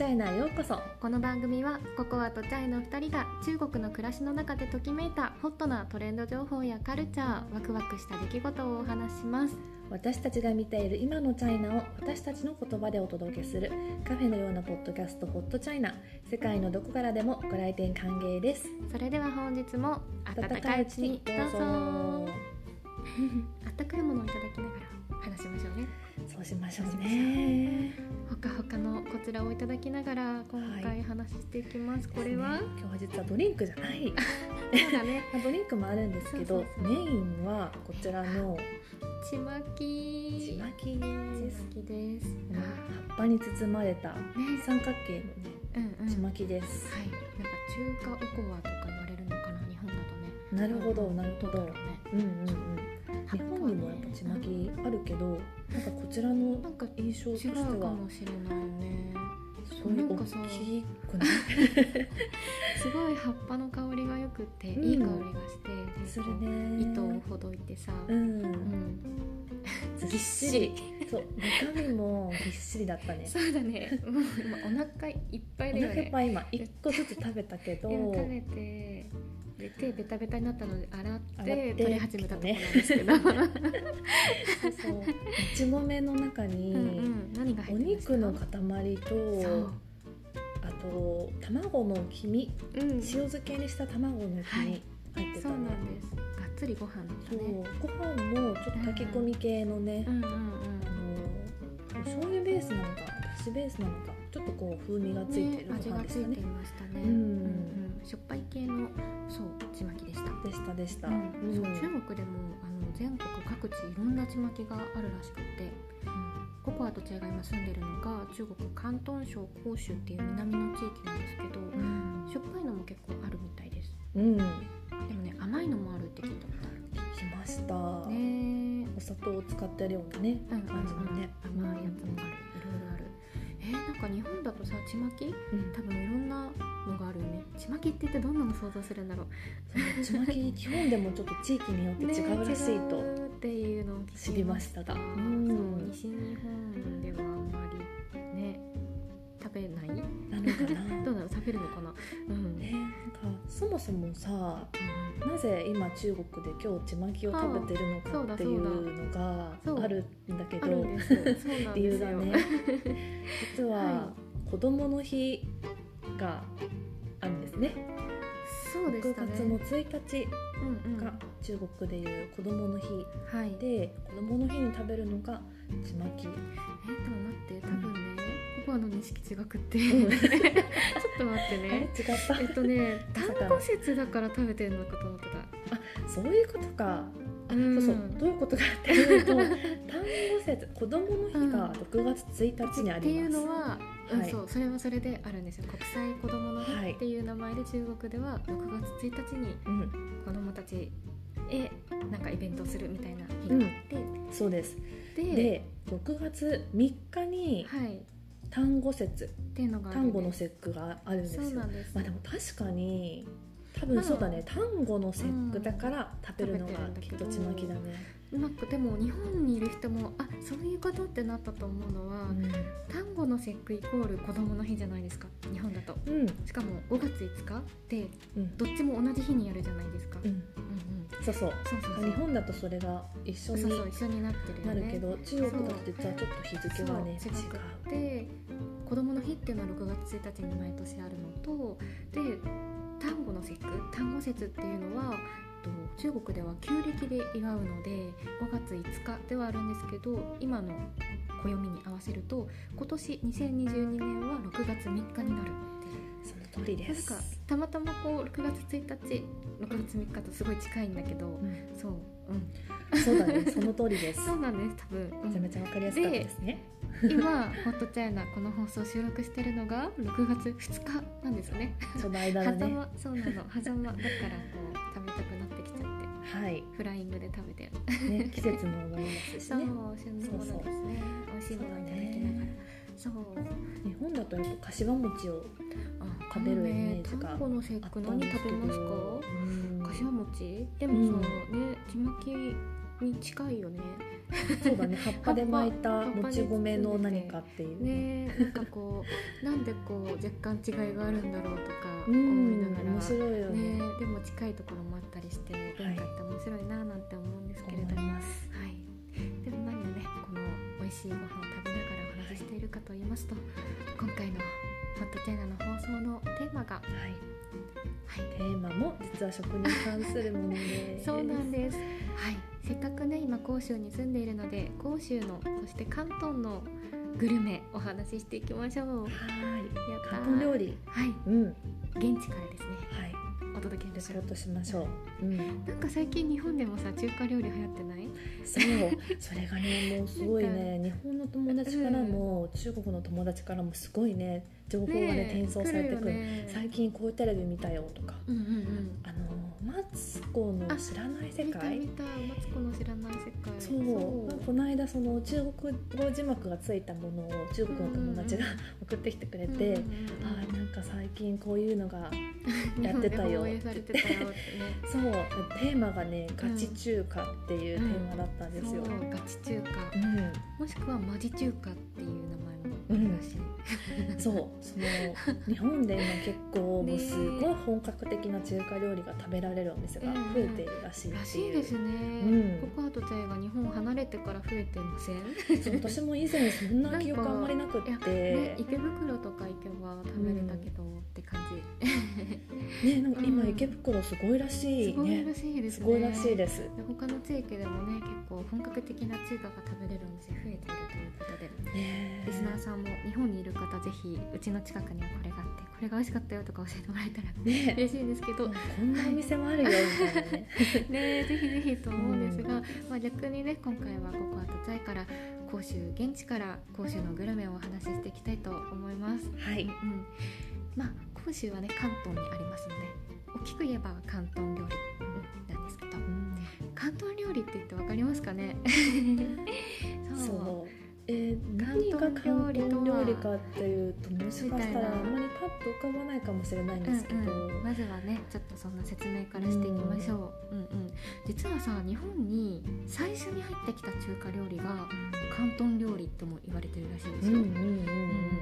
チャイナへようこそ。この番組はココアとチャイの2人が中国の暮らしの中でときめいたホットなトレンド情報やカルチャーワクワクした出来事をお話しします。私たちが見ている今のチャイナを私たちの言葉でお届けするカフェのようなポッドキャストホットチャイナ。世界のどこからでもご来店歓迎です。それでは本日も温かいうちにどうぞ。温かいものをいただきながら話しましょうねそうしましょうね。ほかほかのこちらをいただきながら今回話していきます、これは、ね。今日は実はドリンクじゃない。そうだね。まあドリンクもあるんですけどメインはこちらのちまき。ちまきでちすまきです。葉っぱに包まれたね。三角形のねうんうん。ちまきです、はい、なんか中華おこわとか言われるのかな日本だとね。なるほどなるほど。ね。うんうんうん。日本にもやっぱちまきあるけどなんかこちらのなんか印象として違うかはもしれないよね。すごい大なんかさすごい葉っぱの香りがよくって、うん。いい香りがしてでするね。糸をほどいてさ、ううん。んぎっしり。そう中身もぎっしりだったね。そうだね。もう今お腹いっぱいおだよね。腹いっぱい今一個ずつ食べたけど食べてで手ベタベタになったので洗って取り始めたところなんですけど、そうそう。もち米の中にうんうん、何が入お肉の塊とあと卵の黄身。うん、塩漬けにした卵の黄はい身入ってたそうなんねです。がっつりご飯だね。ご飯もちょっと炊き込み系のね、うんうんうん。あの醤油ベースなのかだしベースなのかちょっとこう風味がついてるご味飯でしたね。がついていましたね、うんうんしょっぱい系のそうちまきでした、でしたでした、うんうん。そう中国でもあの全国各地いろんなちまきがあるらしくてココアとチャイが今住んでるのが中国広東省広州っていう南の地域なんですけどうん。しょっぱいのも結構あるみたいです。うん、でもね甘いのもあるって聞いたことあ来ました、るね。お砂糖を使ってるようなね、うん。感じのね、甘いやつもあるえー、なんか日本だとさちまき？うん。多分いろんなのがあるよね。ちまきって言ってどんなの想像するんだろう。ちまき日本でもちょっと地域によって違うらしいと、ねっていうのを知りました。そう。うん西日本ではあんまりね食べない？なのかな。どうなの？食べるのかな？うん、ねなんかそもそもさなぜ今中国で今日ちまきを食べてるのかっていうのがあるんだけど理由がね。実はは子どもの日があるんですね。6そうでしたね。月の1日うんうん。が中国でいう子どもの日。はい。で子どもの日に食べるのがちまき。えでも待って多分ねココアの認識違くって。うん。ちょっと待ってあれ違ねった。えっとね単語節だから食べてるのかと思ってそういうことか。たそうそう。どういうことかっていうと 単語節子どもの日がうん。6月1日にあっていうりますのは、うんはい。そうそれはそれであるんですよ。国際子どもの日はいっていう名前で中国では6月1日にうん。子どもたちへなんかイベントをするみたいな日があって、そうです。でで6月3日にはい。っ単語節ていうのがあるんで単語の節句があるんですよ。です、まあでも確かに多分まあそうだね。単語の節句だから食べるのがきっとちまきだね。なん。かでも日本にいる人もあそういうことってなったと思うのは、単語の節句イコール子どもの日じゃないですか。日本だと。うん。しかも5月5日でうん。どっちも同じ日にやるじゃないですか、うん。うんうん。そうそう。そうそうそう。日本だとそれが一緒にそうそう一緒になってるよね。なるけど中国だと実はちょっと日付がね違くって子どもの日っていうのは6月1日に毎年あるのとで単語の節句単語節っていうのはと中国では旧暦で祝うので5月5日ではあるんですけど今の暦に合わせると今年2022年は6月3日になる。その通りです。なんかたまたまこう6月1日6月3日とすごい近いんだけど、うん。そう、うん、そうだね。その通りです。そうなんです多分、うん。めちゃめちゃわかりやすかったですね。今ホットチャイナこの放送収録してるのが6月2日なんですよね。その間だ狭ね 間そうなの。狭間だからこう食べたくなってきちゃってはい。フライングで食べてる。ね季節のものですし そうね旬のものですね。美味しいものいただきながら。そう。日本だとやっぱ柏餅をあ食べるイメージがあったん何ですけど食べますか？うん。柏餅？でもさ、ねちまきに近いよね。そうだね。葉っぱで巻いたもち米の何かっていうね。なんかこうなんでこう若干違いがあるんだろうとかう思いんながら面白いよね。ねでも近いところもあったりして文化って面白いななんて思うんですけれども、はい、でも何をねこの美味しいご飯を食べながらお話ししているかと言いますと今回の「ホットチャイナ」の放送のテーマが、はい。はい、テーマも実は食に関するもので。そうなんです。はい、せっかくね今広州に住んでいるので広州のそして広東のグルメお話ししていきましょう。はい。やった料理。はい、うん。現地からですね。はい。お届けいたし仕ます。事しましょう。うん。なんか最近日本でもさ中華料理流行ってない？そう。それがねもうすごいね。日本の友達からも、中国の友達からもすごいね情報がね転送されてくる。ね最近こういうテレビ見たよとか。うんうんうん。あのマツコの知らない世界。見たマツコの知らない世界。そう。この間その中国語字幕がついたものを中国の友達が送ってきてくれて、あーなんか最近こういうのがやってたよ。ね。そう。テーマがねガチ中華っていうテーマだったんですよ。ガチ中華。うん。もしくはマジ中華っていう名前もあるらしい。そう。その日本で今結構もうすごい本格的な中華料理が食べられるお店が増えているらしい。らしいですね、うん。ココアとチャイが日本を離れてから増えてません？私も以前そんな記憶あんまりなくって。ね、池袋とか行けば食べれたけど、って感じ。ねなんか今うん池袋すごいらしいすごいらね。しいですね。すごいらしいです。で他の地域でもね結構本格的な中華が食べれるお店増えているということで。ねリスナーさんも日本にいる方ぜひうちの近くにはこれがあってこれが美味しかったよとか教えてもらえたらね嬉しいんですけどこんなお店もあるよみたいなね。ねぜひぜひと思うんですが、まあ、逆にね今回はココアとチャイから甲州現地から甲州のグルメをお話ししていきたいと思います。はい。うん、まあ甲州はね関東にありますので大きく言えば広東料理、うんなんですけどうん広東料理って言ってわかりますかね？そう。えー、何が広東料理かっていうともしかしたらあんまりパッと浮かばないかもしれないんですけど、うんうん。まずはねちょっとそんな説明からしていきましょう、うんうん、実はさ日本に最初に入ってきた中華料理が広東料理とも言われてるらしいですよ、うんうんうんう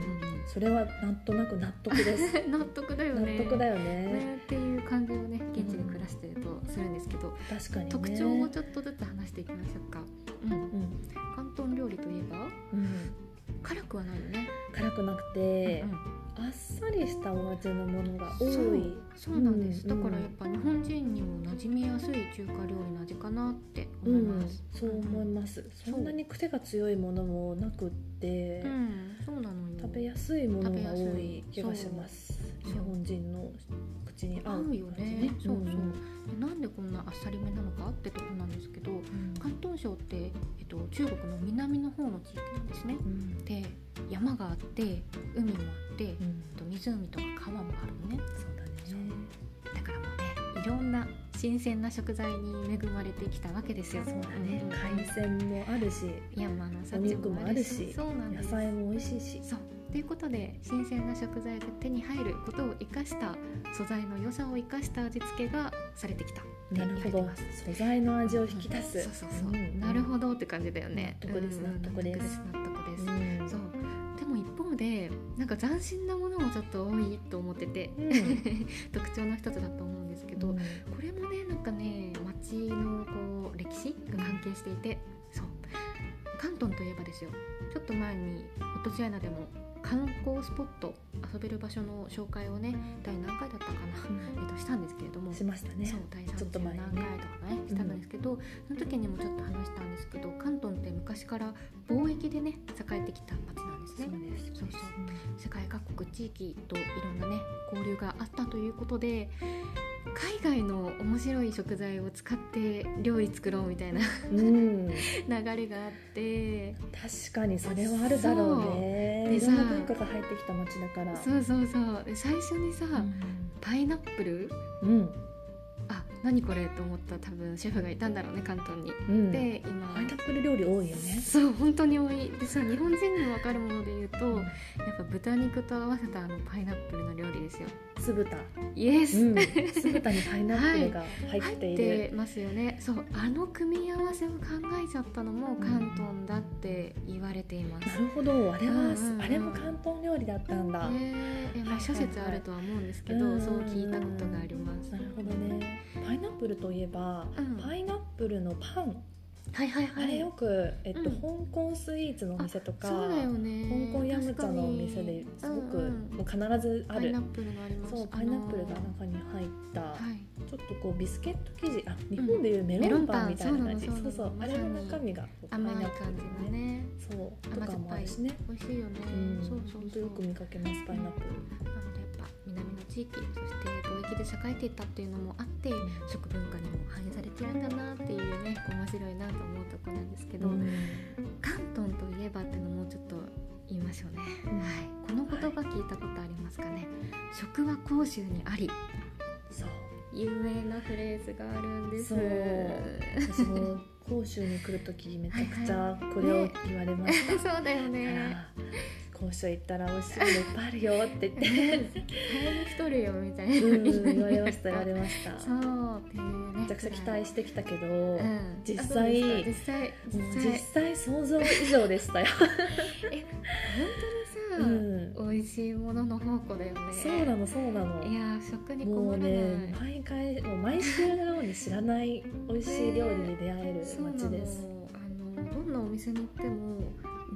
んそれはなんとなく納得です。納得だよ納ね得だよね。ねっていう感じをね現地で暮らしてるとするんですけど、確かにね。特徴をちょっとずつ話していきましょうか、うん、うん。広東料理といえば？うん辛くはないよね、辛くなくて、うんうん。あっさりしたお味のものが多い。そうなんです、うんだからやっぱ日本人にも馴染みやすい中華料理の味かなってうん思います、、そう思います。そんなに癖が強いものもなくって、うん、そうなのよ。食べやすいものが多い気がします。日本人の口に合うよね。そうそう、ん。でなんでこんなあっさりめなのかってとこなんですけど広東省って、えっと、中国の南の方の地域なんですね。うん。で山があって海もあって、と湖とか川もあるのね。そうだね。だからもうねいろんな新鮮な食材に恵まれてきたわけですよ。そうだね。ん。海鮮もあるし、山のお幸肉もあるし、そうなん野菜も美味しいし。そうということで新鮮な食材が手に入ることを生かした素材の良さを生かした味付けがされてきた。なるほど。素材の味を引き出す。そうそうそう、ん。なるほどって感じだよね。納得ですうん。うん納得です。納得です、うん。そう。でも一方でなんか斬新なものもちょっと多いと思ってて、うん。特徴の一つだと思うんですけど、うん。これもねなんかね町のこう歴史が関係していて、そう。関東といえばですよ。ちょっと前にホットチャイナでも観光スポット遊べる場所の紹介をね第何回だったかな、えっとしたんですけれども。しましたね。そう第ちょっと30前にね。何回とかねしたんですけど、その時にもちょっと話したんですけど関東って昔から貿易でね栄えてきた町なんですね。です。そうそう。世界各国地域といろんなね交流があったということで海外の面白い食材を使って料理作ろうみたいなうん。流れがあって。確かにそれはあるだろうね。でいろんなさ文化が入ってきた街だから。そうそうそう。で最初にさ、うん。パイナップルうん。あ何これと思った多分シェフがいたんだろうね関東に。うん、で今パイナップル料理多いよね。そう本当に多い。でさ日本人にも分かるもので言うとやっぱ豚肉と合わせたあのパイナップルの料理ですよ。酢豚。イエス、うん。酢豚にパイナップルが入 入っている、ってますよね。そうあの組み合わせを考えちゃったのも広東だって言われています、なるほど。あれは、うんうんうん。あれも広東料理だったんだ、ねえまあ諸説あるとは思うんですけど、はいはいそう聞いたことがあります、なるほどねパイナップルといえば、うん。パイナップルのパン、はいはいはい。あれよく、えっとうん。香港スイーツのお店とかね。香港ヤムチャのお店ですごく、もう必ずある。パイナップルがあります。そうパイナップルが中に入った、はい。ちょっとこうビスケット生地あ日本でいうメロンパンみたいな感じ、メロンパン。そうそうあれの中身がパイナップルのね。そうとかもあるしね。美味しいよね、うん。そうそうそう。よく見かけますパイナップル。なのでやっぱ南の地域そして貿易で栄えていたっていうのもあって食文化にも反映されてるんだなっていうね面白いなと思うところなんですけど、うん。関東といえばっていうのもうちょっと言いましょうね、うん。はい、この言葉聞いたことありますかね？食は甲州にあり。そう。有名なフレーズがあるんです。そう。私も甲州に来る時めちゃくちゃこれを言われました、そうだよだねから甲州行ったら美味しいものいっぱいあるよって言って。早に太るよみたいな、うん言われました言われました。そうっていうね。めちゃくちゃ期待してきたけど、うん。実際実際実際。想像以上でしたよ、本当にさ、うん。美味しいものの宝庫だよね。そうなのそうなの。いや食に困らない、ね毎回もう毎週のように知らない美味しい料理に出会える街です、あのどんなお店に行っても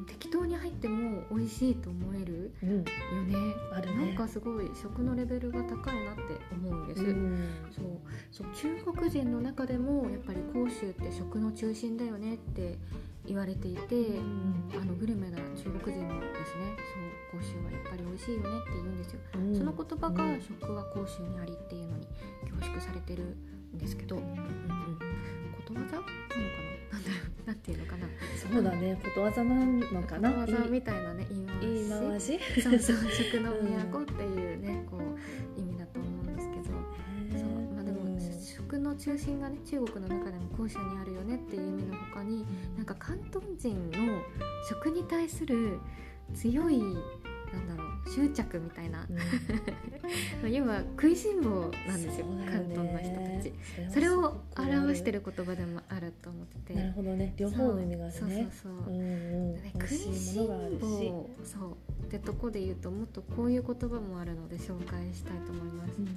適当に入っても美味しいと思えるうん、よねあるね。なんかすごい食のレベルが高いなって思うんです、うん。そう。そう中国人の中でもやっぱり広州って食の中心だよねって言われていて、うん。あのグルメな中国人もですね。そう。広州はやっぱり美味しいよねって言うんですよ、うん。その言葉がうん食は広州にありっていうのに凝縮されてるんですけど、うん。うん、ことわざなのかな？なんだろうなんていうのかな。そうだね。ことわざなのかな。ことわざみたいなね言い回し。そうそう食の都っていうね、こう意味だと思うんですけど。そうまあでも、うん食の中心がね中国の中でも広州にあるよねっていう意味の他になんか広東人の食に対する強いなんだろう執着みたいな。うん。要は食いしん坊なんですよね。広東の人たち。そそれを表してる言葉でもあると思って。てなるほどね。両方の意味があるそうね。そうそうそう、うんうん。ね美味しいし。坊そう。ってとこで言うともっとこういう言葉もあるので紹介したいと思います、うん。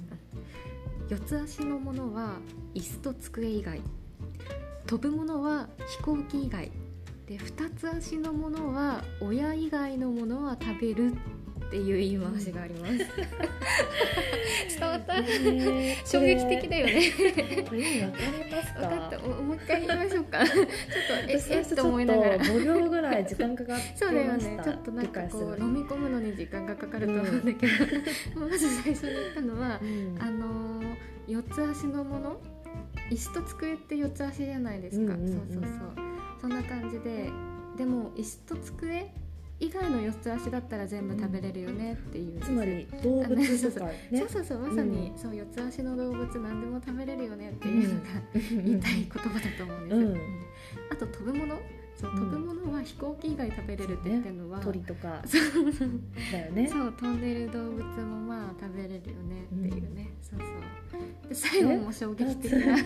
四つ足のものは椅子と机以外。飛ぶものは飛行機以外で二つ足のものは親以外のものは食べるっていう言い回しがあります、伝わった？ね衝撃的だよね。分かったおもう一回言いましょうかちょっとええっと思いながら5秒ぐらい時間かかそうだよねちょっとなんかこう飲み込むのに時間がかかると思うんだけど、まず最初に言ったのは、うんあのー四つ足のもの椅子と机って四つ足じゃないですか、うんうんうんそうそうそうそんな感じででも椅子と机以外の四つ足だったら全部食べれるよねっていう、つまり動物ね。そうそうそう。まさに、うん。そう四つ足の動物何でも食べれるよねっていうのが、言いたい言葉だと思うんです、うん。あと飛ぶものそううん。飛ぶものは飛行機以外食べれるって言ってるのは、鳥とか。そう。だよね。そう飛んでる動物もまあ食べれるよねっていうね、そうそう。で最後も衝撃的な。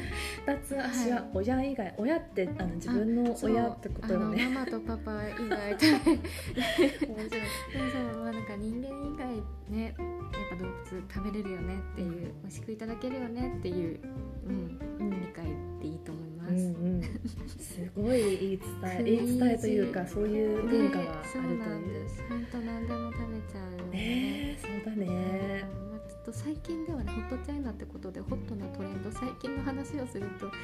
二つ足は親以外親ってあの自分の親ってことよね。ママとパパ以外食べ面白いそうそうまあなんか人間以外ねやっぱ動物食べれるよねっていう美味しくいただけるよねっていう、うん、うん。理解でいいと思います。うんうん、すごい言い伝え言い伝えというかそういう文化があるという。本当何でも食べちゃうよねえそうだねと最近ではねホットチャイナってことでホットなトレンド最近の話をするとやっ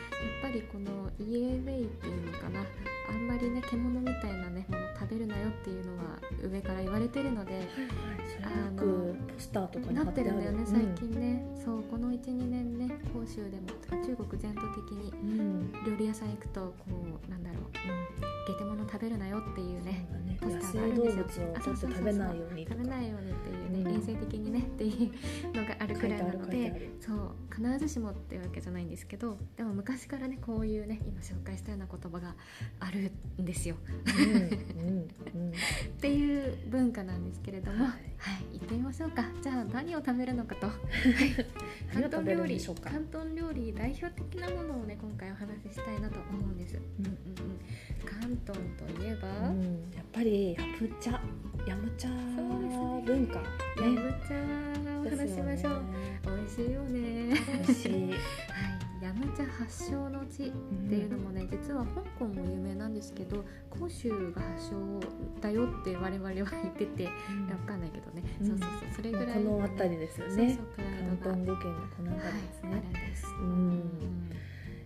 ぱりこのイエーウェイっていうのかなあんまりね獣みたいなねもの食べるなよっていうのは上から言われてるのでそれはよくポスターとかになってる。るんだよね最近ね、そうこの12年ね広州でも中国全土的にうん、うん料理屋さん行くとこうなんだろうゲテモノ食べるなよっていうねポスターがあ野生動るんですよ食べないように食べないようにっていうね、うん。衛生的にねっていうのがあるくらいなのでるそう必ずしもっていうわけじゃないんですけどでも昔からねこういうね今紹介したような言葉があるんですよ。っていう文化なんですけれども、ははいい、行ってみましょうか。じゃあ何を食べるのかと。何を食べるん料理広東料理代表的なものをね今回お話ししたいなと思うんです、うん。うんうん、広東といえば、うん。やっぱりヤムチャヤムチャ文化。ヤムチャをお話ししましょう、美味しいよね。美味しい、はい、ヤムチャ発祥の地っていうのもね実は香港も有名なんですけど広州が発祥だよって我々は言ってていやわかんないけどね、うん。そうそうそう。それぐらい。この辺りですよそうねそうプライ広ドが。東語圏のこの辺りですはい、あね、るん。です、うん。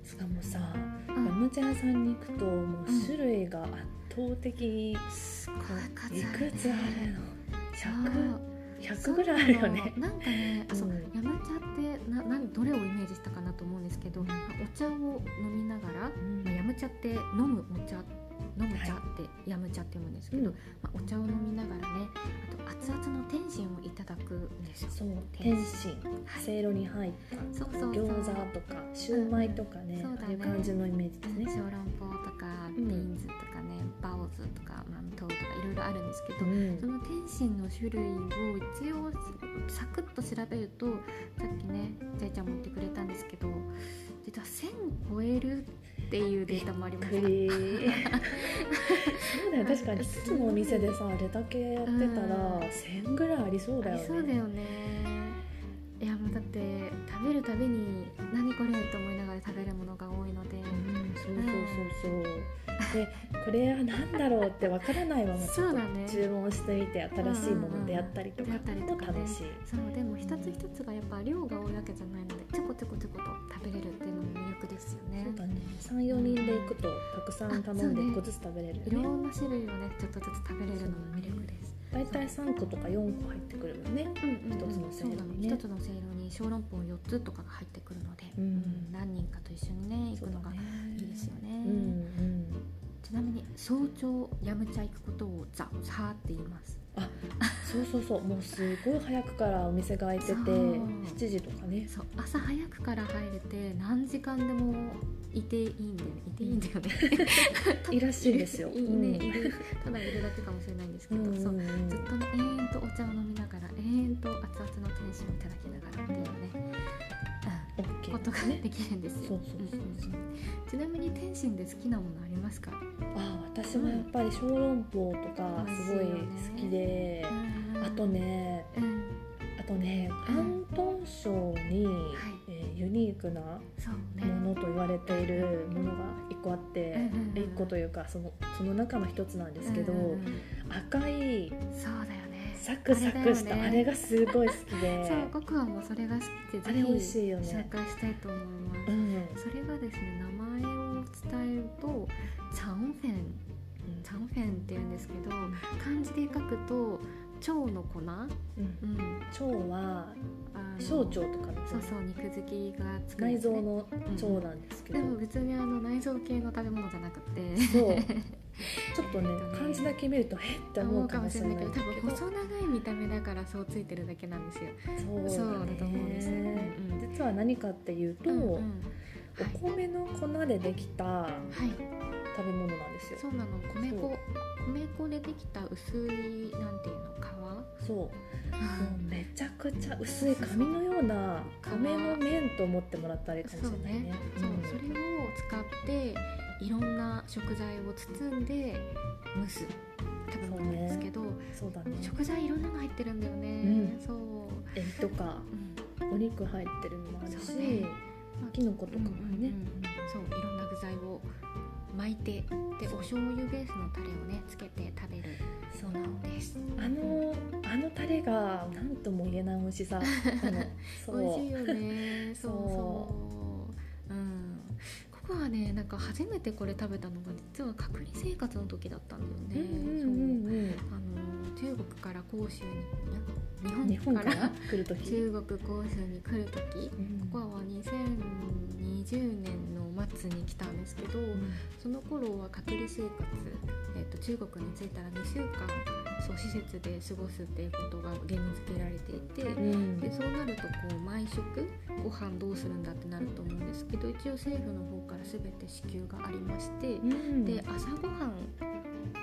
しかもさうん。ヤムチャ屋さんに行くともう種類が圧倒的にすごい。数いくつあるの？そう100 100ぐらいあるよね。なんかね、あそううん。ヤムチャってななんどれをイメージしたかなと思うんですけど、うん。まあお茶を飲みながら、うん。まあ、ヤムチャって飲むお茶飲む茶ってヤムチャって読むんですけど、うんまあ、お茶を飲みながらねあと熱々の天津をいただくんですよ。そう天津はい。せいろに入った。そうそう餃子とかシューマイとかね,、そうだね。いう感じのイメージですね、小籠包とかうん。ビーンズとかね、バオズとかマントウとかいろいろあるんですけど、うん。その天津の種類を一応サクッと調べるとさっきねジャイちゃん持ってくれたんですけど実は1000超えるっていうデータもありました。そうだよ。確かに一つのお店でさあれだけやってたらうん。1000ぐらいありそうだよね。そうだよね。いやもうだって食べるたびに何これと思いながら食べるものが多いので、うんそうそうそうそう。でこれは何だろうってわからないまま ちょっと注文してみて新しいもの出会ったりとか出会ったりとかね。楽しい。そうでも一つ一つがやっぱ量が多いわけじゃないのでちょこちょこちょこと食べれるっていうのも魅力ですよね34人で行くとたくさん頼んで1個ずつ食べれるいろんな種類をねちょっとずつ食べれるのも魅力です。大体3個とか4個入ってくるよね。うんうん一つのせいろにね。つのせいろに小籠包4つとかが入ってくるので、うん。何人かと一緒にね行くのがいいですよね。うんうん。ちなみに早朝ヤムチャ行くことをザ・サーって言いますそうそうそうもうすごい早くからお店が開いててそう。7時とかね。そう朝早くから入れて何時間でもいていいんだよね。いていいんだよね。いらしいですよ。いいね、いるただいるだけかもしれないんですけど、うんうんそう。うんずっとね永遠とお茶を飲みながら永遠と熱々の天使をいただきながらっていうね、ことができるんですよ。ちなみに天津で好きなものありますか、あ私もやっぱり小籠包とかすごい好きで、あとねうん。あとねうん広東省に、えーユニークなものと言われているものが一個あって、一個というかそのその中の一つなんですけど、赤いそうだよねサクサクしたあれ,、あれがすごい好きで。そうココアもそれが好きであれ美味しいよね。紹介したいと思います、うん。それがですね名前を伝えるとチャンフェンチャンフェンって言うんですけど漢字で書くと腸の粉、うん、うん。腸は小腸とかのそうそう肉付きがつくん内臓の腸なんですけど、でも別にあの内臓系の食べ物じゃなくて。そう ちょっとねえーとね漢字だけ見るとえっ？て思うかもしれないけど。多分細長い見た目だからそうついてるだけなんですよ。そうそうだと思うんですよ。ねうんうん。実は何かっていうと、うんうん。はい。お米の粉でできたはい、食べ物なんですよ。そうなの。米粉米粉でできた薄いなんていうのそう。も皮うめちゃくちゃ薄い紙のような米の麺と思ってもらったらいいかもしれないね。そうそれを使っていろんな食材を包んで蒸す。食べ物なんですけど、そうだね。食材いろんなの入ってるんだよね、うん。そう、エビとかうん。お肉入ってるのもあるし、そうね。まあきのことかもね、うんうんうん。そういろんな具材を巻いてでお醤油ベースのタレをねつけて食べるそう。なんです。あのあのタレが何とも言えない美味しさ。美味しいよね。そう。そう。うんここはねなんか初めてこれ食べたのが実は隔離生活の時だったんだよね、あの中国から広州に日本かからら来る時。中国広州に来る時。うん。ここは2020年の末に来たんですけど、うん。その頃は隔離生活、えー、と中国に着いたら2週間そう施設で過ごすっていうことが義務付けられていて、うん。でそうなるとこう毎食ご飯どうするんだってなると思うんですけど一応政府の方から全て支給がありまして、うん。で朝ごはん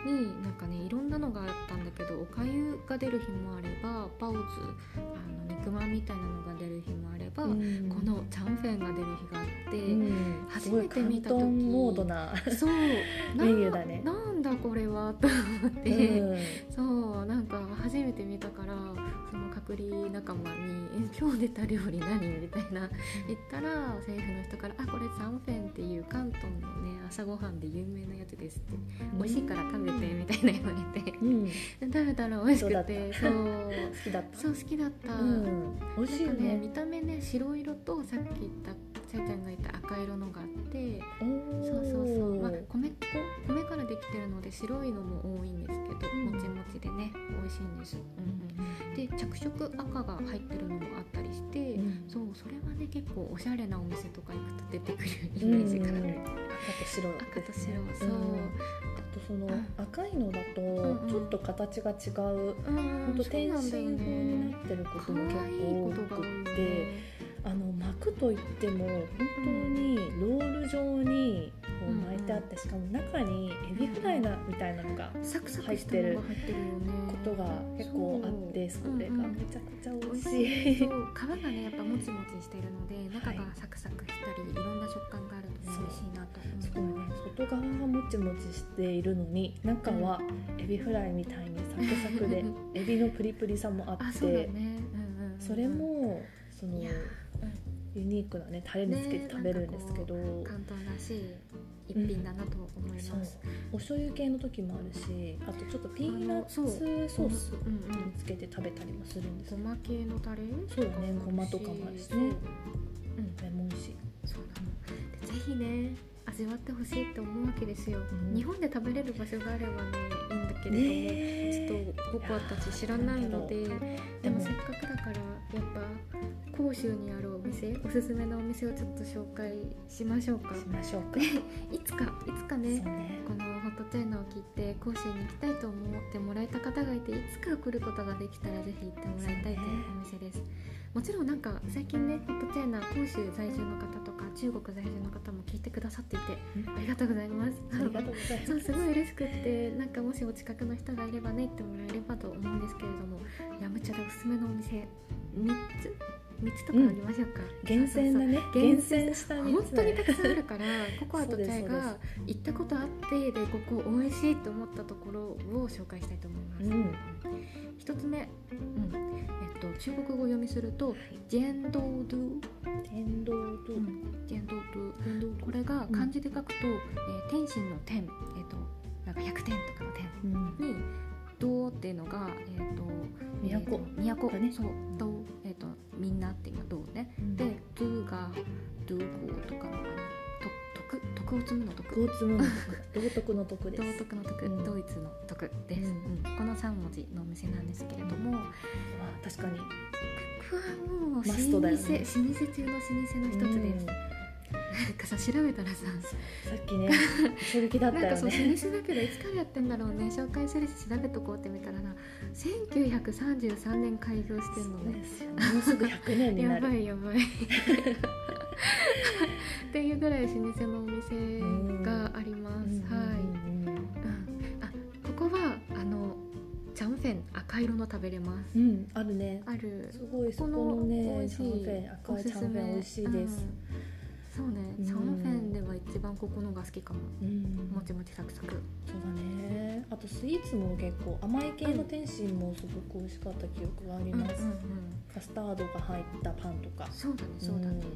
になんかねいろんなのがあったんだけどおかゆが出る日もあればパオズあの肉まんみたいなのが出る日もあれば、うん。このチャンフェンが出る日があって、うん。初めて見た時モードな。そうな メニューだね。ななんだこれはと思って、うん。そうなんか初めて見たからその隔離仲間に「え今日出た料理何?」みたいな。言ったら政府の人から「あこれサンフェンっていう広東のね朝ごはんで有名なやつです」って「美味しいから食べて」みたいな言われて。食べたら美味しくてそそう。好きだった。そう好きだった、うん。美味しいよね。ね見た目ね白色とさっき言ったちゃいちゃんが言った赤色のがあってそうそうそう、まあ、米粉米からできてるので白いのも多いんですけど、うん。もちもちでね美味しいんです、うんうん、で着色赤が入ってるのもあったりして、うん。そうそれはね結構おしゃれなお店とか行くと出てくるイメージがある、うん。赤と白赤と白そう、とその赤いのだとちょっと形が違ううんほん。と天津風になねってること可も結構多くてねあの巻くといっても本当にロール状に巻いてあってしかも中にエビフライなみたいなのが入ってることが結構あってそれがめちゃくちゃ美味しい。そう。皮がねやっぱもちもちしてるので中がサクサクしたりいろんな食感があると味しいなとそう。思う。ね、外側がもちもちしているのに中はエビフライみたいにサクサクで エビのプリプリさもああってね。うんうんうんそれもそのユニークなねタレにつけて食べるんですけど、簡単らしい一品だなと思います、そう。お醤油系の時もあるしあとちょっとピーナッツソースうんうんにつけて食べたりもするんです。ごま系のタレそうだねごまとかもあるしね。そううんこれも美味しいそうな。のでぜひね味わってほしいって思うわけですよ、うん。日本で食べれる場所があればねいいんだけれども、ねちょっと僕たち知らないのででもせっかくだからやっぱ甲州にあるお店おすすめのお店をちょっと紹介しましょうか。しましょうか。いつかいつかねね。このホットチャイナを聞いて甲州に行きたいと思ってもらえた方がいていつか来ることができたらぜひ行ってもらいたいというお店です。もちろんなんか最近ねホットチャイナ甲州在住の方とか中国在住の方も聞いてくださっていてうん。ありがとうございます。ありがとうございます。そうすごい嬉しくってなんかもしお近くの人がいればね行ってもらえればと思うんですけれどもヤムチャでおすすめのお店3つ3つとかありましょうか、厳選だね。厳選したそう3つ。本当にたくさんあるからココアとチャイが行ったことあってでここ美味しいと思ったところを紹介したいと思います、うん。一つ目、うん。えっと、中国語を読みすると「ジェンドードゥ」天道とジェンドードゥ。天道これが漢字で書くと、えー天心の天、えっとなんか100点とかの天うん。に「道」っていうのが、えー、とと都。だね。そう「道」えー、とみんなっていうのは道ねで「ドゥ」が「ドゥゴー」とかの徳？徳を積むの徳？交通の徳。道徳の徳で道す徳の徳、うん。ドイツの徳です、うんうん。この3文字のお店なんですけれども、あ確かに。ここはもう老舗、ね。老舗中の老舗の一つです、うんなんかさ調べたらささっきね衝撃だったよなんかそう老ね舗だけどいつからやってんだろうね。紹介するし調べとこうって見たらな1933年開業してるのね。もうすぐ100年になやるばいやばい。っていうぐらい老舗のお店があります、はい、うん、あここはあのチャンフェン赤色の食べれます。いうんあるね。ある。すごいそこのねチャンフェン赤いチャンフェン美味しいです、うんそうね、うん。チャンフェンでは一番ここのが好きかも。うん。もちもちサクサク。そうだね。あとスイーツも結構甘い系の天津もすごく美味しかった記憶があります、うんうんうん。カスタードが入ったパンとか。そうだねそうだね、うん。うんうん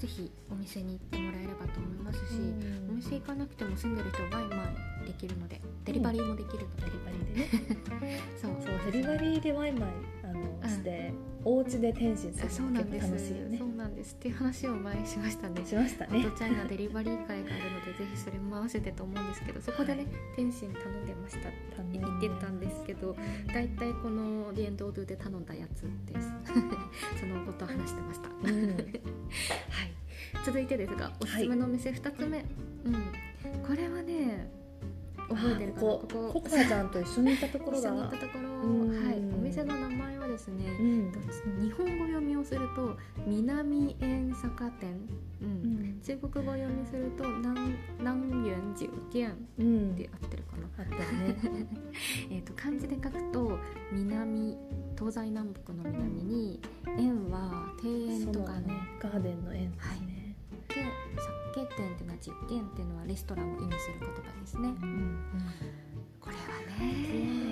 ぜひお店に行ってもらえればと思いますし、お店行かなくても住んでる人はワイマイできるのでデリバリーもできるので、デリバリーでね。そう。そうデリバリーでワイマイあの、うん。してお家で天津すあるの結構そうなんです。楽しいよね。そうなんです。っていう話を前にしましたね。しましたね。トチャイナデリバリー会があるので ぜひそれも合わせてと思うんですけどそこでね、はい天津頼んでました。って言ってたんですけどだいたいこのリエンドードゥで頼んだやつです。そのことを話してました。うん。はい、続いてですがおすすめのお店2つ目、うん。これはね覚えてるかな？あここ。ココアちゃんと一緒にいたところが。一緒に行ったところ、うん。はい、お店の名前はですね、うん。日本語読みをすると南園坂店、うん。うん。中国語読みすると南南園酒店うん。で合ってるかな、ね。えーと漢字で書くと南東西南北の南に園は庭園とかの、そうだね。ガーデンの園ですね、で酒店っていうのは実店っていうのはレストランを意味する言葉ですね、うんこれはね。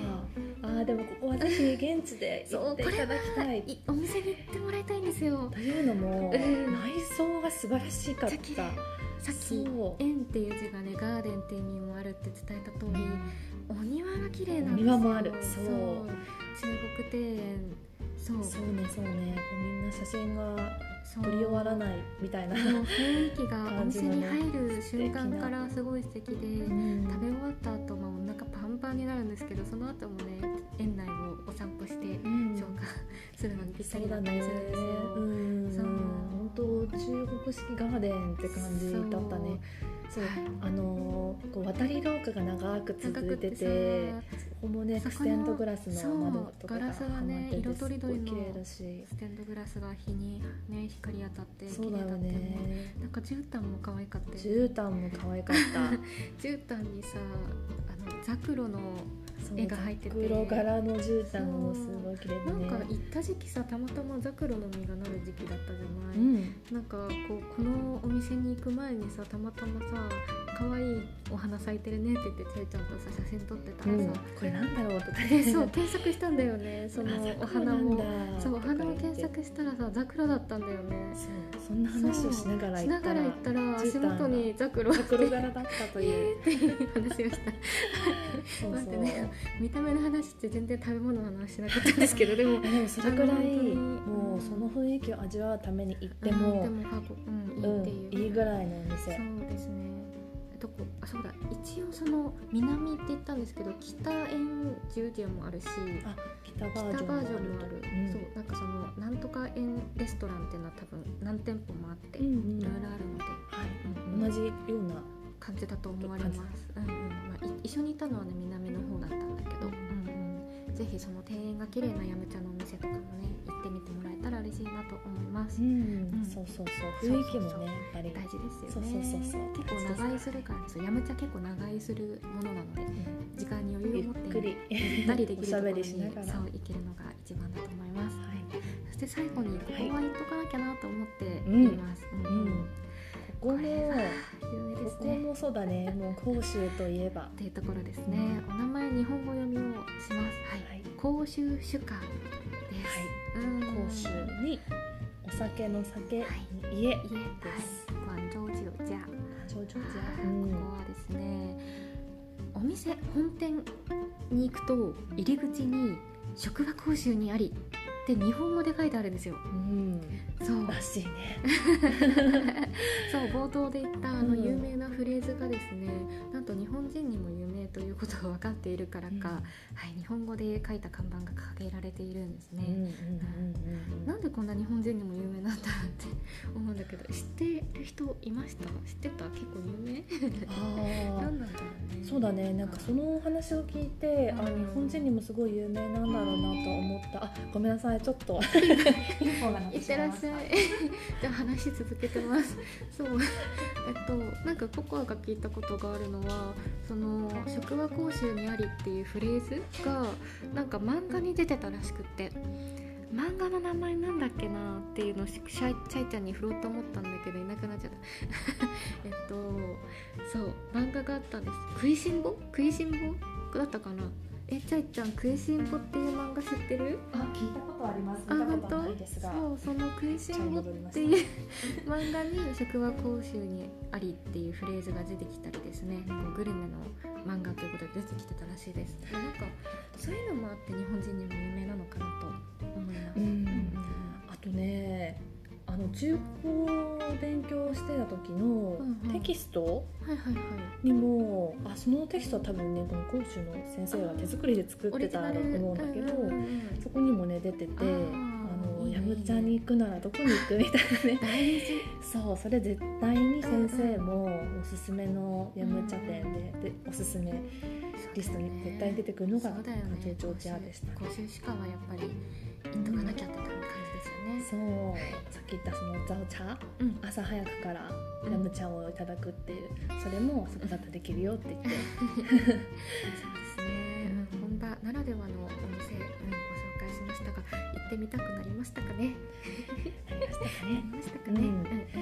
あーでもここはぜひ現地で行っていただきたい。いお店に行ってもらいたいんですよ。というのも、うん内装が素晴らしかった。麗。さっきそう「園」っていう字がねガーデンっていう意味もあるって伝えた通り、お庭が綺麗なんおですよ。庭もある。そう。中国庭園そう。そうねそうね。みんな写真が撮り終わらないみたいな、雰囲気がお店に入る瞬間からすごい素敵で、うん。食べ終わった後、まあお腹パンパンになるんですけどその後もね園内をお散歩してうん。消化するのにぴったりだったりするんですよ。うん。そう。本当中国式ガーデンって感じだったね。そう。はいあのーこう渡り廊下が長く続いててさここもねステンドグラスの窓とかがガラスがね色とりどりのステンドグラスが日にね光当たって綺麗だってねね。なんか絨毯も可愛かった絨毯も可愛かった。絨毯にさあのザクロの絵が入ってて。黒柄の絨毯もすごい綺麗でね。なんか行った時期さたまたまザクロの実がなる時期だったじゃない、うん。なんかこうこのお店に行く前にさたまたまさ可愛いお花咲いてるねって言ってちゃいちゃんとさ写真撮ってたうん。らさ、これなんだろうとか。でそう検索したんだよね。そのお花も。そうお花を検索したらさザクロだったんだよね。そう。そんな話をしながらし行ったらながら行ったら足元にザクロザクロ柄だったという。っていう話をした。そう待そう。ってね見た目の話って全然食べ物の話しなかったんですけどでも でもそれくらいもうその雰囲気を味わうために行ってうんもうんうんいいっていう、いいぐらいのお店そうですね。どこあそうだ。一応その南って言ったんですけど北園十店もあるしあ北バ北ージョンもある、うん。そうなんかそのなんとか園レストランっていうのは多分何店舗もあって、うんうん。いろいろあるので。はい。同じような感じだと思われます、うんうん。まあ、い一緒にいたのはねったんだけど、うんうん、ぜひその庭園が綺麗なヤムチャのお店とかもね行ってみてもらえたら嬉しいなと思います、うん。うん。そうそうそう。雰囲気もねやっぱり。大事ですよそうねそうそうそう。結構長居するからそうヤムチャ結構長居するものなので時間に余裕を持ってゆったりできるところにそう行けるのが一番だと思います。はい。そして最後にここは言っとかなきゃなと思ってうん。います、うん。うんここも有名でここすねもそうだね。もう甲州といえば。っていうところですね、お名前日本語読みをします。はい。はい甲州酒す、うん。甲州にお酒の酒はい。家家はい。です。广州酒家頂上こじゃうんこはですねお店本店に行くと入り口に「職場講習にあり」って日本語で書いてあるんですよ。うん。そう。らしいね。そう冒頭で言ったあのうん。有名なフレーズがですね、なんと日本人にも有名ということが分かっているからか、うん。はい、日本語で書いた看板が掲げられているんですね、うんうんうんうんなんでこんな日本人にも有名なんだって思うんだけど知ってる人いました？知ってた？結構有名？あー。何なんだろうね。そうだね。なんかそのお話を聞いて、あうん。日本人にもすごい有名なんだろうなと思った。あごめんなさいちょっと。いってらっしゃい。じゃあ話続けてます。そう。えっとなんかココアが聞いたことがあるのはその「職場講習にあり」っていうフレーズがなんか漫画に出てたらしくて。漫画の名前なんだっけなっていうのをしチャイチャイちゃんに振ろうと思ったんだけどいなくなっちゃった。えっとそう漫画があったんです。食いしん坊？食いしん坊？だったかな？えちゃいちゃん「食いしん坊」っていう漫画知ってる？あ聞いたことあります。あ本当？そうその「食いしん坊」っていう漫画に職場講習にありっていうフレーズが出てきたりですね。こうグルメの漫画ということで出てきてたらしいです。なんかそういうのもあって日本人にも有名なのかなと思います、うん。あとねあの中高勉強してた時のテキスト？にも、あそのテキストは多分ねこの講師の先生が手作りで作ってたと思うんだけど、そこにもね出ててあのやむちゃんに行くならどこに行くみたいなね。大事。そうそれ絶対に先生もおすすめのやむ茶店ででおすすめリストに絶対出てくるのがそうだよね。中長茶屋でした。ね講習しかはやっぱり行っとかなきゃって感じですよね。そう言ったそのザオ茶うん。朝早くからラム茶をいただくっていうそれもそこだったらできるよって言って。そうですね、うん、本場ならではのお店、うん、ご紹介しましたが行ってみたくなりましたかね？ありましたか なりねましたかね、う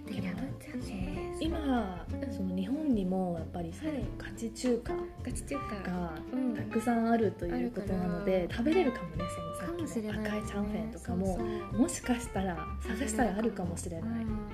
ん。でやぶちゃんね今うんその日本にもやっぱりそのはい。ガチ中華ガチ中華。がうん。たくさんあるということなのあでるから食べれるかもねそのさっきの赤いチャンフェンとかももしかしたら探したらあるかもしれない。うん、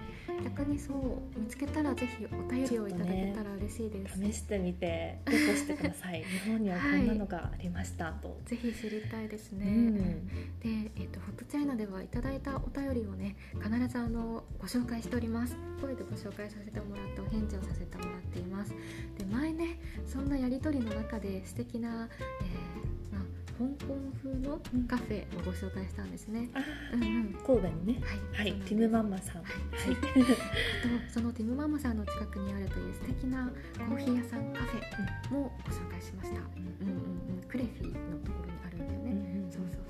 逆にそう見つけたらぜひお便りをいただけたら嬉しいです、試してみてレポしてください。日本にはこんなのがありましたと、ぜひ知りたいですね、うん。で、えー、とホットチャイナではいただいたお便りをね必ずあのご紹介しております。声でご紹介させてもらってお返事をさせてもらっています。で前ねそんなやり取りの中で素敵な、えーまあ、香港風のカフェをご紹介したんですね、あうんうん。ー神戸にね。はい、はい。ティムマンマさん。ははい。い、あとそのティムママさんの近くにあるという素敵なコーヒー屋さんカフェもご紹介しました、うんうんうん、クレフィのところにあるんだよね、うんうん。そうそう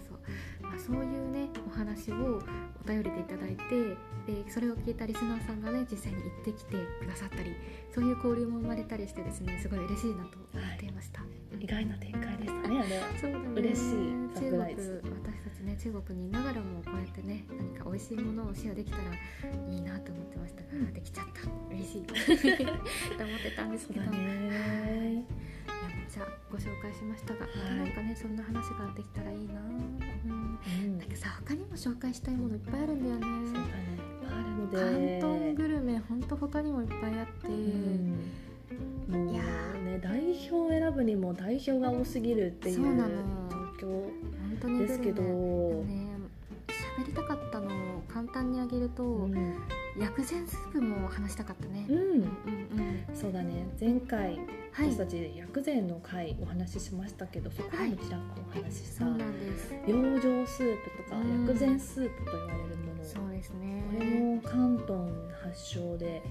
あ、そういうねお話をお便りでいただいてでそれを聞いたリスナーさんがね実際に行ってきてくださったりそういう交流も生まれたりしてですねすごい嬉しいなと思っていました、意外な展開でしたねあれは。そうだね。嬉しい。サプライズ中国私たちね中国にいながらもこうやってね何か美味しいものをシェアできたらいいなと思ってましたが、うんできちゃった。嬉しい。と思ってたんですけど。ねちゃご紹介しましたが、はい。なんかねそんな話ができたらいいな、うん、うんなんかさ他にも紹介したいものいっぱいあるんだよね。そうだね。あるので。広東グルメほんと他にもいっぱいあって、うん。もういやね代表を選ぶにも代表が多すぎるっていう状況ですけど、喋りたかったのを簡単にあげると、うん。薬膳スープも話したかったね。うん。うんうんそうだね。前回はい私たち薬膳の回お話ししましたけど、そこでもちらっとお話しさ、そうなんです。養生スープとかうん薬膳スープと言われるもの、そうですね。これも広東発祥で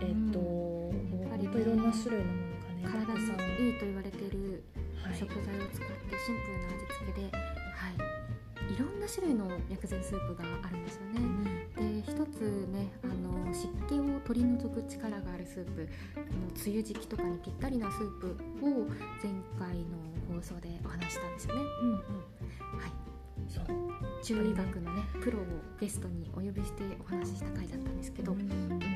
えっ、と、うんもうやっぱりね本当いろんな種類のものがね体にいいと言われているはい食材を使ってシンプルな味付けで、はい、いろんな種類の薬膳スープがあるんですよね。で一つねあの湿気を取り除く力があるスープあの梅雨時期とかにぴったりなスープを前回の放送でお話ししたんですよね。うんうん。はい。そう。中医学のねプロをゲストにお呼びしてお話しした回だったんですけど、うんうん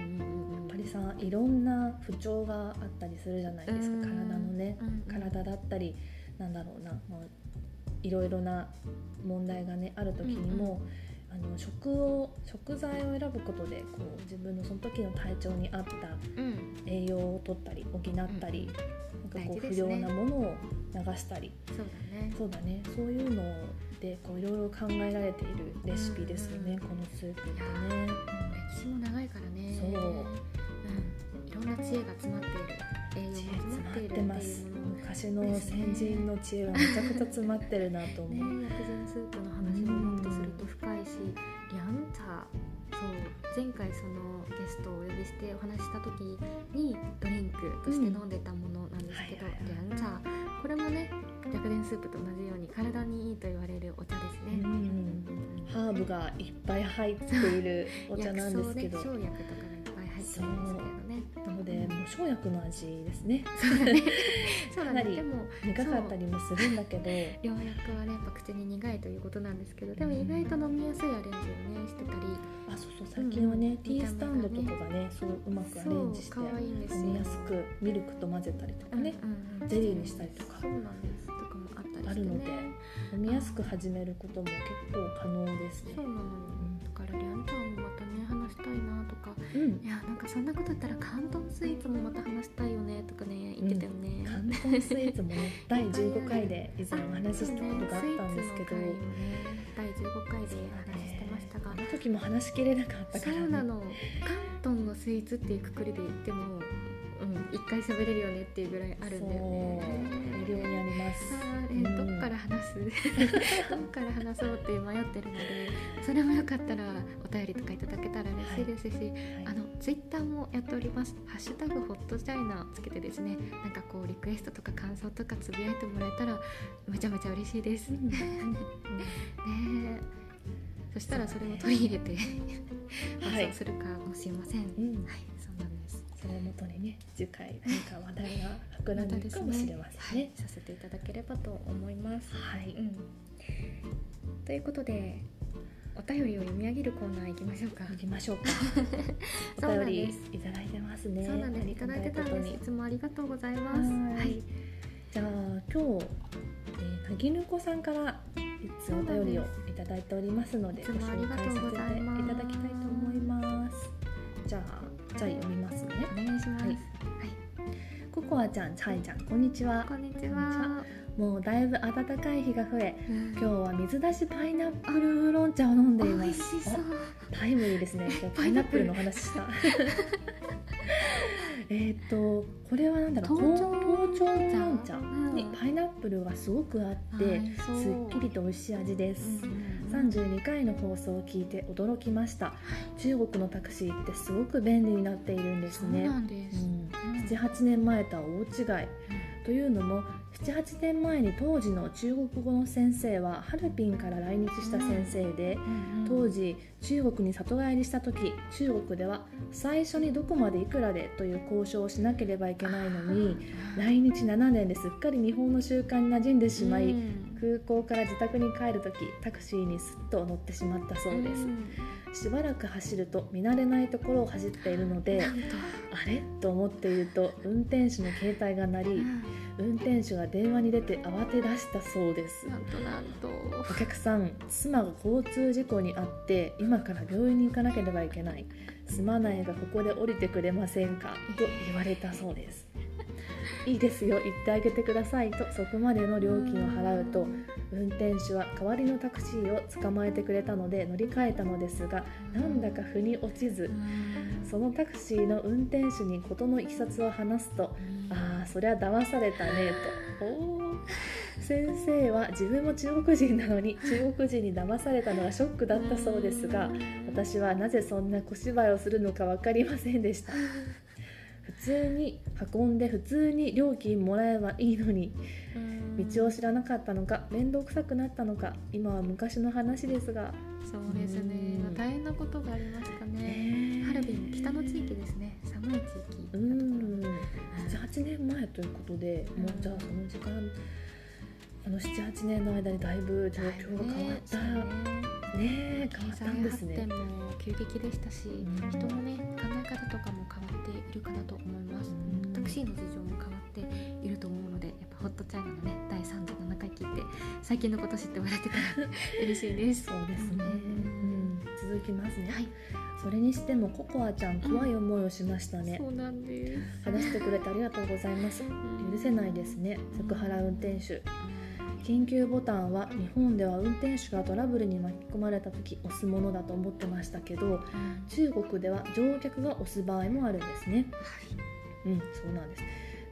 さいろんな不調があったりするじゃないですか。うん。体のねうんうん。体だったりなんだろうな、まあ、いろいろな問題がねある時にも、あの食を食材を選ぶことでこう自分のその時の体調に合ったうん。栄養を取ったり補ったり、なんかこう不良なものを流したり。そうだね。そうだね。そういうのでこういろいろ考えられているレシピですよね、うん。このスープってね。歴史も長いからね。そう。うん、いろんな知恵が詰まっている栄養も詰まっているっていうもの昔の先人の知恵はめちゃくちゃ詰まってるなと思ねう、薬膳スープの話ももっとすると深いしリャン茶そう前回そのゲストをお呼びしてお話した時にドリンクとして飲ん。でたものなん。ですけど、うん。はいはいリャン茶これもね薬膳スープと同じように体にいいと言われるお茶ですね、うん。ハーブがいっぱい入っているお茶なん。ですけど薬草ね生薬とかがいっぱい入ってるん。ですけどね生薬の味ですね。そうだね。でも苦かったりもするんだけど。良薬はねやっぱ口に苦いということなんですけどでも意外と飲みやすいアレンジをねしてたり。あそうそう最近はね、うんティースタンドとかがねそううまくアレンジして飲みやすくミルクと混ぜたりとかね、ゼリーにしたりとか。そうなんです。とかもあったりあるので飲みやすく始めることも結構可能ですね。そうなのよ。だからリャうん。いやなんかそんなこと言ったら関東スイーツもまた話したいよねとかね言ってたよね、関東スイーツもね第15回で 以前お話ししたことがあったんですけど、ね第15回でお話ししてましたが、あの時も話しきれなかったから、ね、そうなの。関東のスイーツっていうくくりで言ってもうん一回喋れるよねっていうぐらいあるんだよね。大量にあります。えーどっから話す？どっから話そうって迷ってるのでそれもよかったらお便りとかいただけたら嬉しいですし、はい。あのツイッターもやっております「ハッシュタグホットチャイナ」つけてですね。なんかこうリクエストとか感想とかつぶやいてもらえたらめちゃめちゃ嬉しいです、うん。ねえ。そしたらそれを取り入れてはい。放送するかもしれません、はい、うん。そうなんですそれをもとにね次回何か話題が膨らんでるかもしれませんね。はい、させていただければと思います。はい、うん、ということでお便りを読み上げるコーナー行きましょうか。行きましょうか。お便りいただいてますね。そうなんです。いただいてたんです。いつもありがとうございます。ははいい。じゃあ今日、えー、なぎぬこさんから一つお便りをいただいておりますのでごいつもあり紹介させていただきたいココアちゃん、チャイちゃん、こんにちは。こんにちは。もうだいぶ暖かい日が増え、うん今日は水出しパイナップルウーロン茶を飲んでいます。美味しそう。タイムリーですね。今日パイナップルの話した。えっとこれはなんだろう東京東京ウーロン茶うんにパイナップルがすごくあって、すっきりと美味しい味です。うんうんうん32回の放送を聞いて驚きました中国のタクシーってすごく便利になっているんですそうねなんです。うんうん78年前とは大違い。というのも78年前に当時の中国語の先生はハルピンから来日した先生で、当時中国に里帰りした時中国では最初にどこまでいくらでという交渉をしなければいけないのに来日7年ですっかり日本の習慣に馴染んでしまい、うん。空港から自宅に帰る時タクシーにすっと乗ってしまったそうです、ん。しばらく走ると見慣れないところを走っているので。あれ？と思っていると運転手の携帯が鳴り運転手が電話に出て慌て出したそうです。なんとなんと。お客さん妻が交通事故に遭って今から病院に行かなければいけない。すまないがここで降りてくれませんか？と言われたそうですいいですよ行ってあげてくださいとそこまでの料金を払うと運転手は代わりのタクシーを捕まえてくれたので乗り換えたのですがなんだか腑に落ちずうんそのタクシーの運転手に事のいきさつを話すとああそりゃ騙されたねと。お ー先生は自分も中国人なのに中国人に騙されたのはショックだったそうですが私はなぜそんな小芝居をするのか分かりませんでした。普通に運んで普通に料金もらえばいいのに道を知らなかったのか面倒くさくなったのか今は昔の話ですが。そうですね、まあ、大変なことがありましたね。ハルビン北の地域ですね。寒い地域うん。78年前ということでもうじゃあその時間あの78年の間にだいぶ状況が変わった。ねえ変わったんですね。経済発展も急激でしたし、うん。人のね考え方とかも変わっているかなと思います、うん。タクシーの事情も変わっていると思うのでやっぱホットチャイナのね第37回聞いて最近のこと知ってもらえてたら 嬉しいです。そうですね、うん、続きますね、はい、それにしてもココアちゃん怖い思いをしましたね、そうなんです。話してくれてありがとうございます。許せないですね。セクハラ運転手緊急ボタンは日本では運転手がトラブルに巻き込まれた時押すものだと思ってましたけど中国では乗客が押す場合もあるんですね。うんそうなんです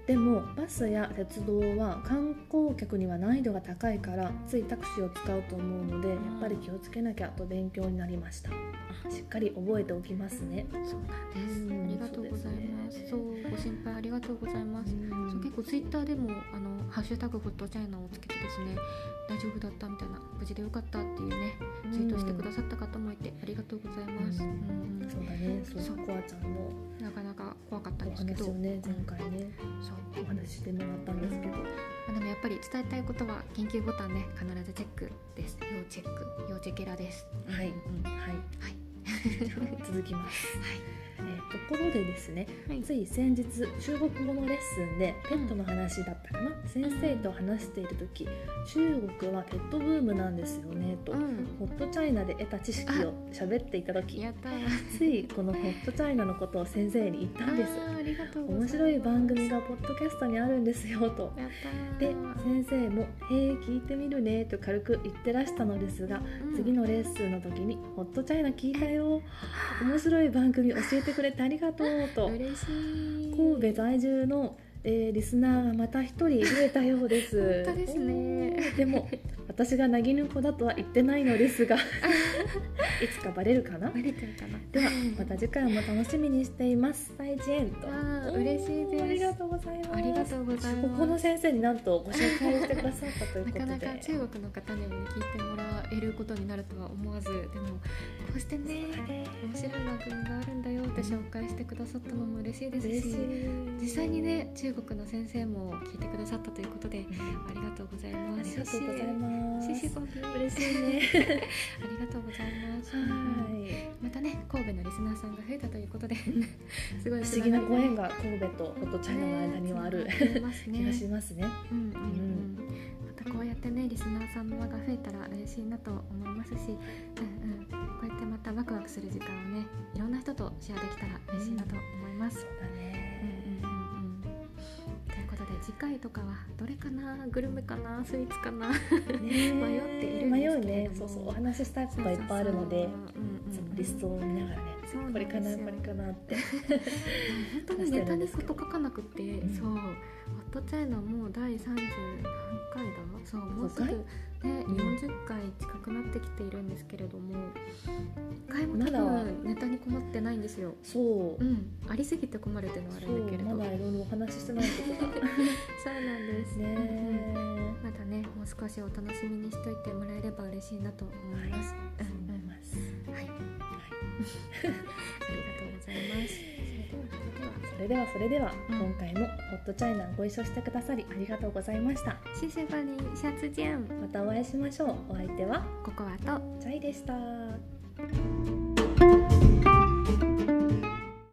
でもバスや鉄道は観光客には難易度が高いからついタクシーを使うと思うのでやっぱり気をつけなきゃと勉強になりました。しっかり覚えておきますね。そうなんです。うんありがとうございます。そう,、ね。ご心配ありがとうございます。そう結構ツイッターでもあのハッシュタグホットチャイナをつけてですね大丈夫だったみたいな無事でよかったっていうねツイートしてくださった方もいてありがとうございます。ううん。んそうだね。そうコアちゃんのなかなか怖かったんおですけど、ね前回ね。そうお話ししてもらったんですけど。まあでもやっぱり伝えたいことは緊急ボタンね必ずチェックです。要チェック要チェケラです。はい。うんうんはい。はい。続きます、はいえーところでですねはい。つい先日中国語のレッスンでペットの話だったかな、先生と話している時中国はペットブームなんですよねと、うん。ホットチャイナで得た知識を喋っていた時。やったー。ついこのホットチャイナのことを先生に言ったんです。面白い番組がポッドキャストにあるんですよと。やったでー先生も「へえ聞いてみるね」と軽く言ってらしたのですが、うん。次のレッスンの時に「ホットチャイナ聞いたよ面白い番組教えてくれてありがとう」と。嬉しい。神戸在住の、えーリスナーがまた一人増えたようです。本当ですね。でも私がなぎぬ子だとは言ってないのですが いつかバレるかな？バレてるかな？ではまた次回も楽しみにしています。再見とあー嬉しいです。ありがとうございます。ありがとうございます。ここの先生になんとご紹介してくださったというなことで。かなか中国の方にもね聞いてもらえることになるとは思わず。でもこうしてね面白い番組があるんだよって紹介してくださったのも嬉しいですし実際にね中国の先生も聞いてくださったということでありがとうございあます。りがとうございますシシゴビ嬉しいね。ありがとうございます。はい。またね神戸のリスナーさんが増えたということで すごい不思議なご縁が神戸とホットチャイナの間にはある。気がしますね。うんうんうん、またこうやってねリスナーさんの輪が増えたら嬉しいなと思いますし、うんうん、こうやってまたワクワクする時間をねいろんな人とシェアできたら嬉しいなと思います。そうだうん。ねで次回とかはどれかな？グルメかな？スイーツかな？ね迷っているんですけれども。迷うね。そうそう。お話ししたいことはいっぱいあるのでリストを見ながらねこれかなこれかなって。本当にネタにこと書かなくて、んそう。ホットチャイナもう第30何回だ？そうもうすぐそうね、うん40回近くなってきているんですけれども一回も多分ネタに困ってないんですよ。そう。うん。ありすぎて困るっていうのはあるんだけれど。まだいろいろお話ししてないことが。そうなんです。ねうんうんまたねもう少しお楽しみにしといてもらえれば嬉しいなと思います。はい。ありがとうございますそれではそれでは、うん、今回もホットチャイナご一緒してくださりありがとうございました。シシバリシャツジェン。またお会いしましょう。お相手はココアと。チャイでした。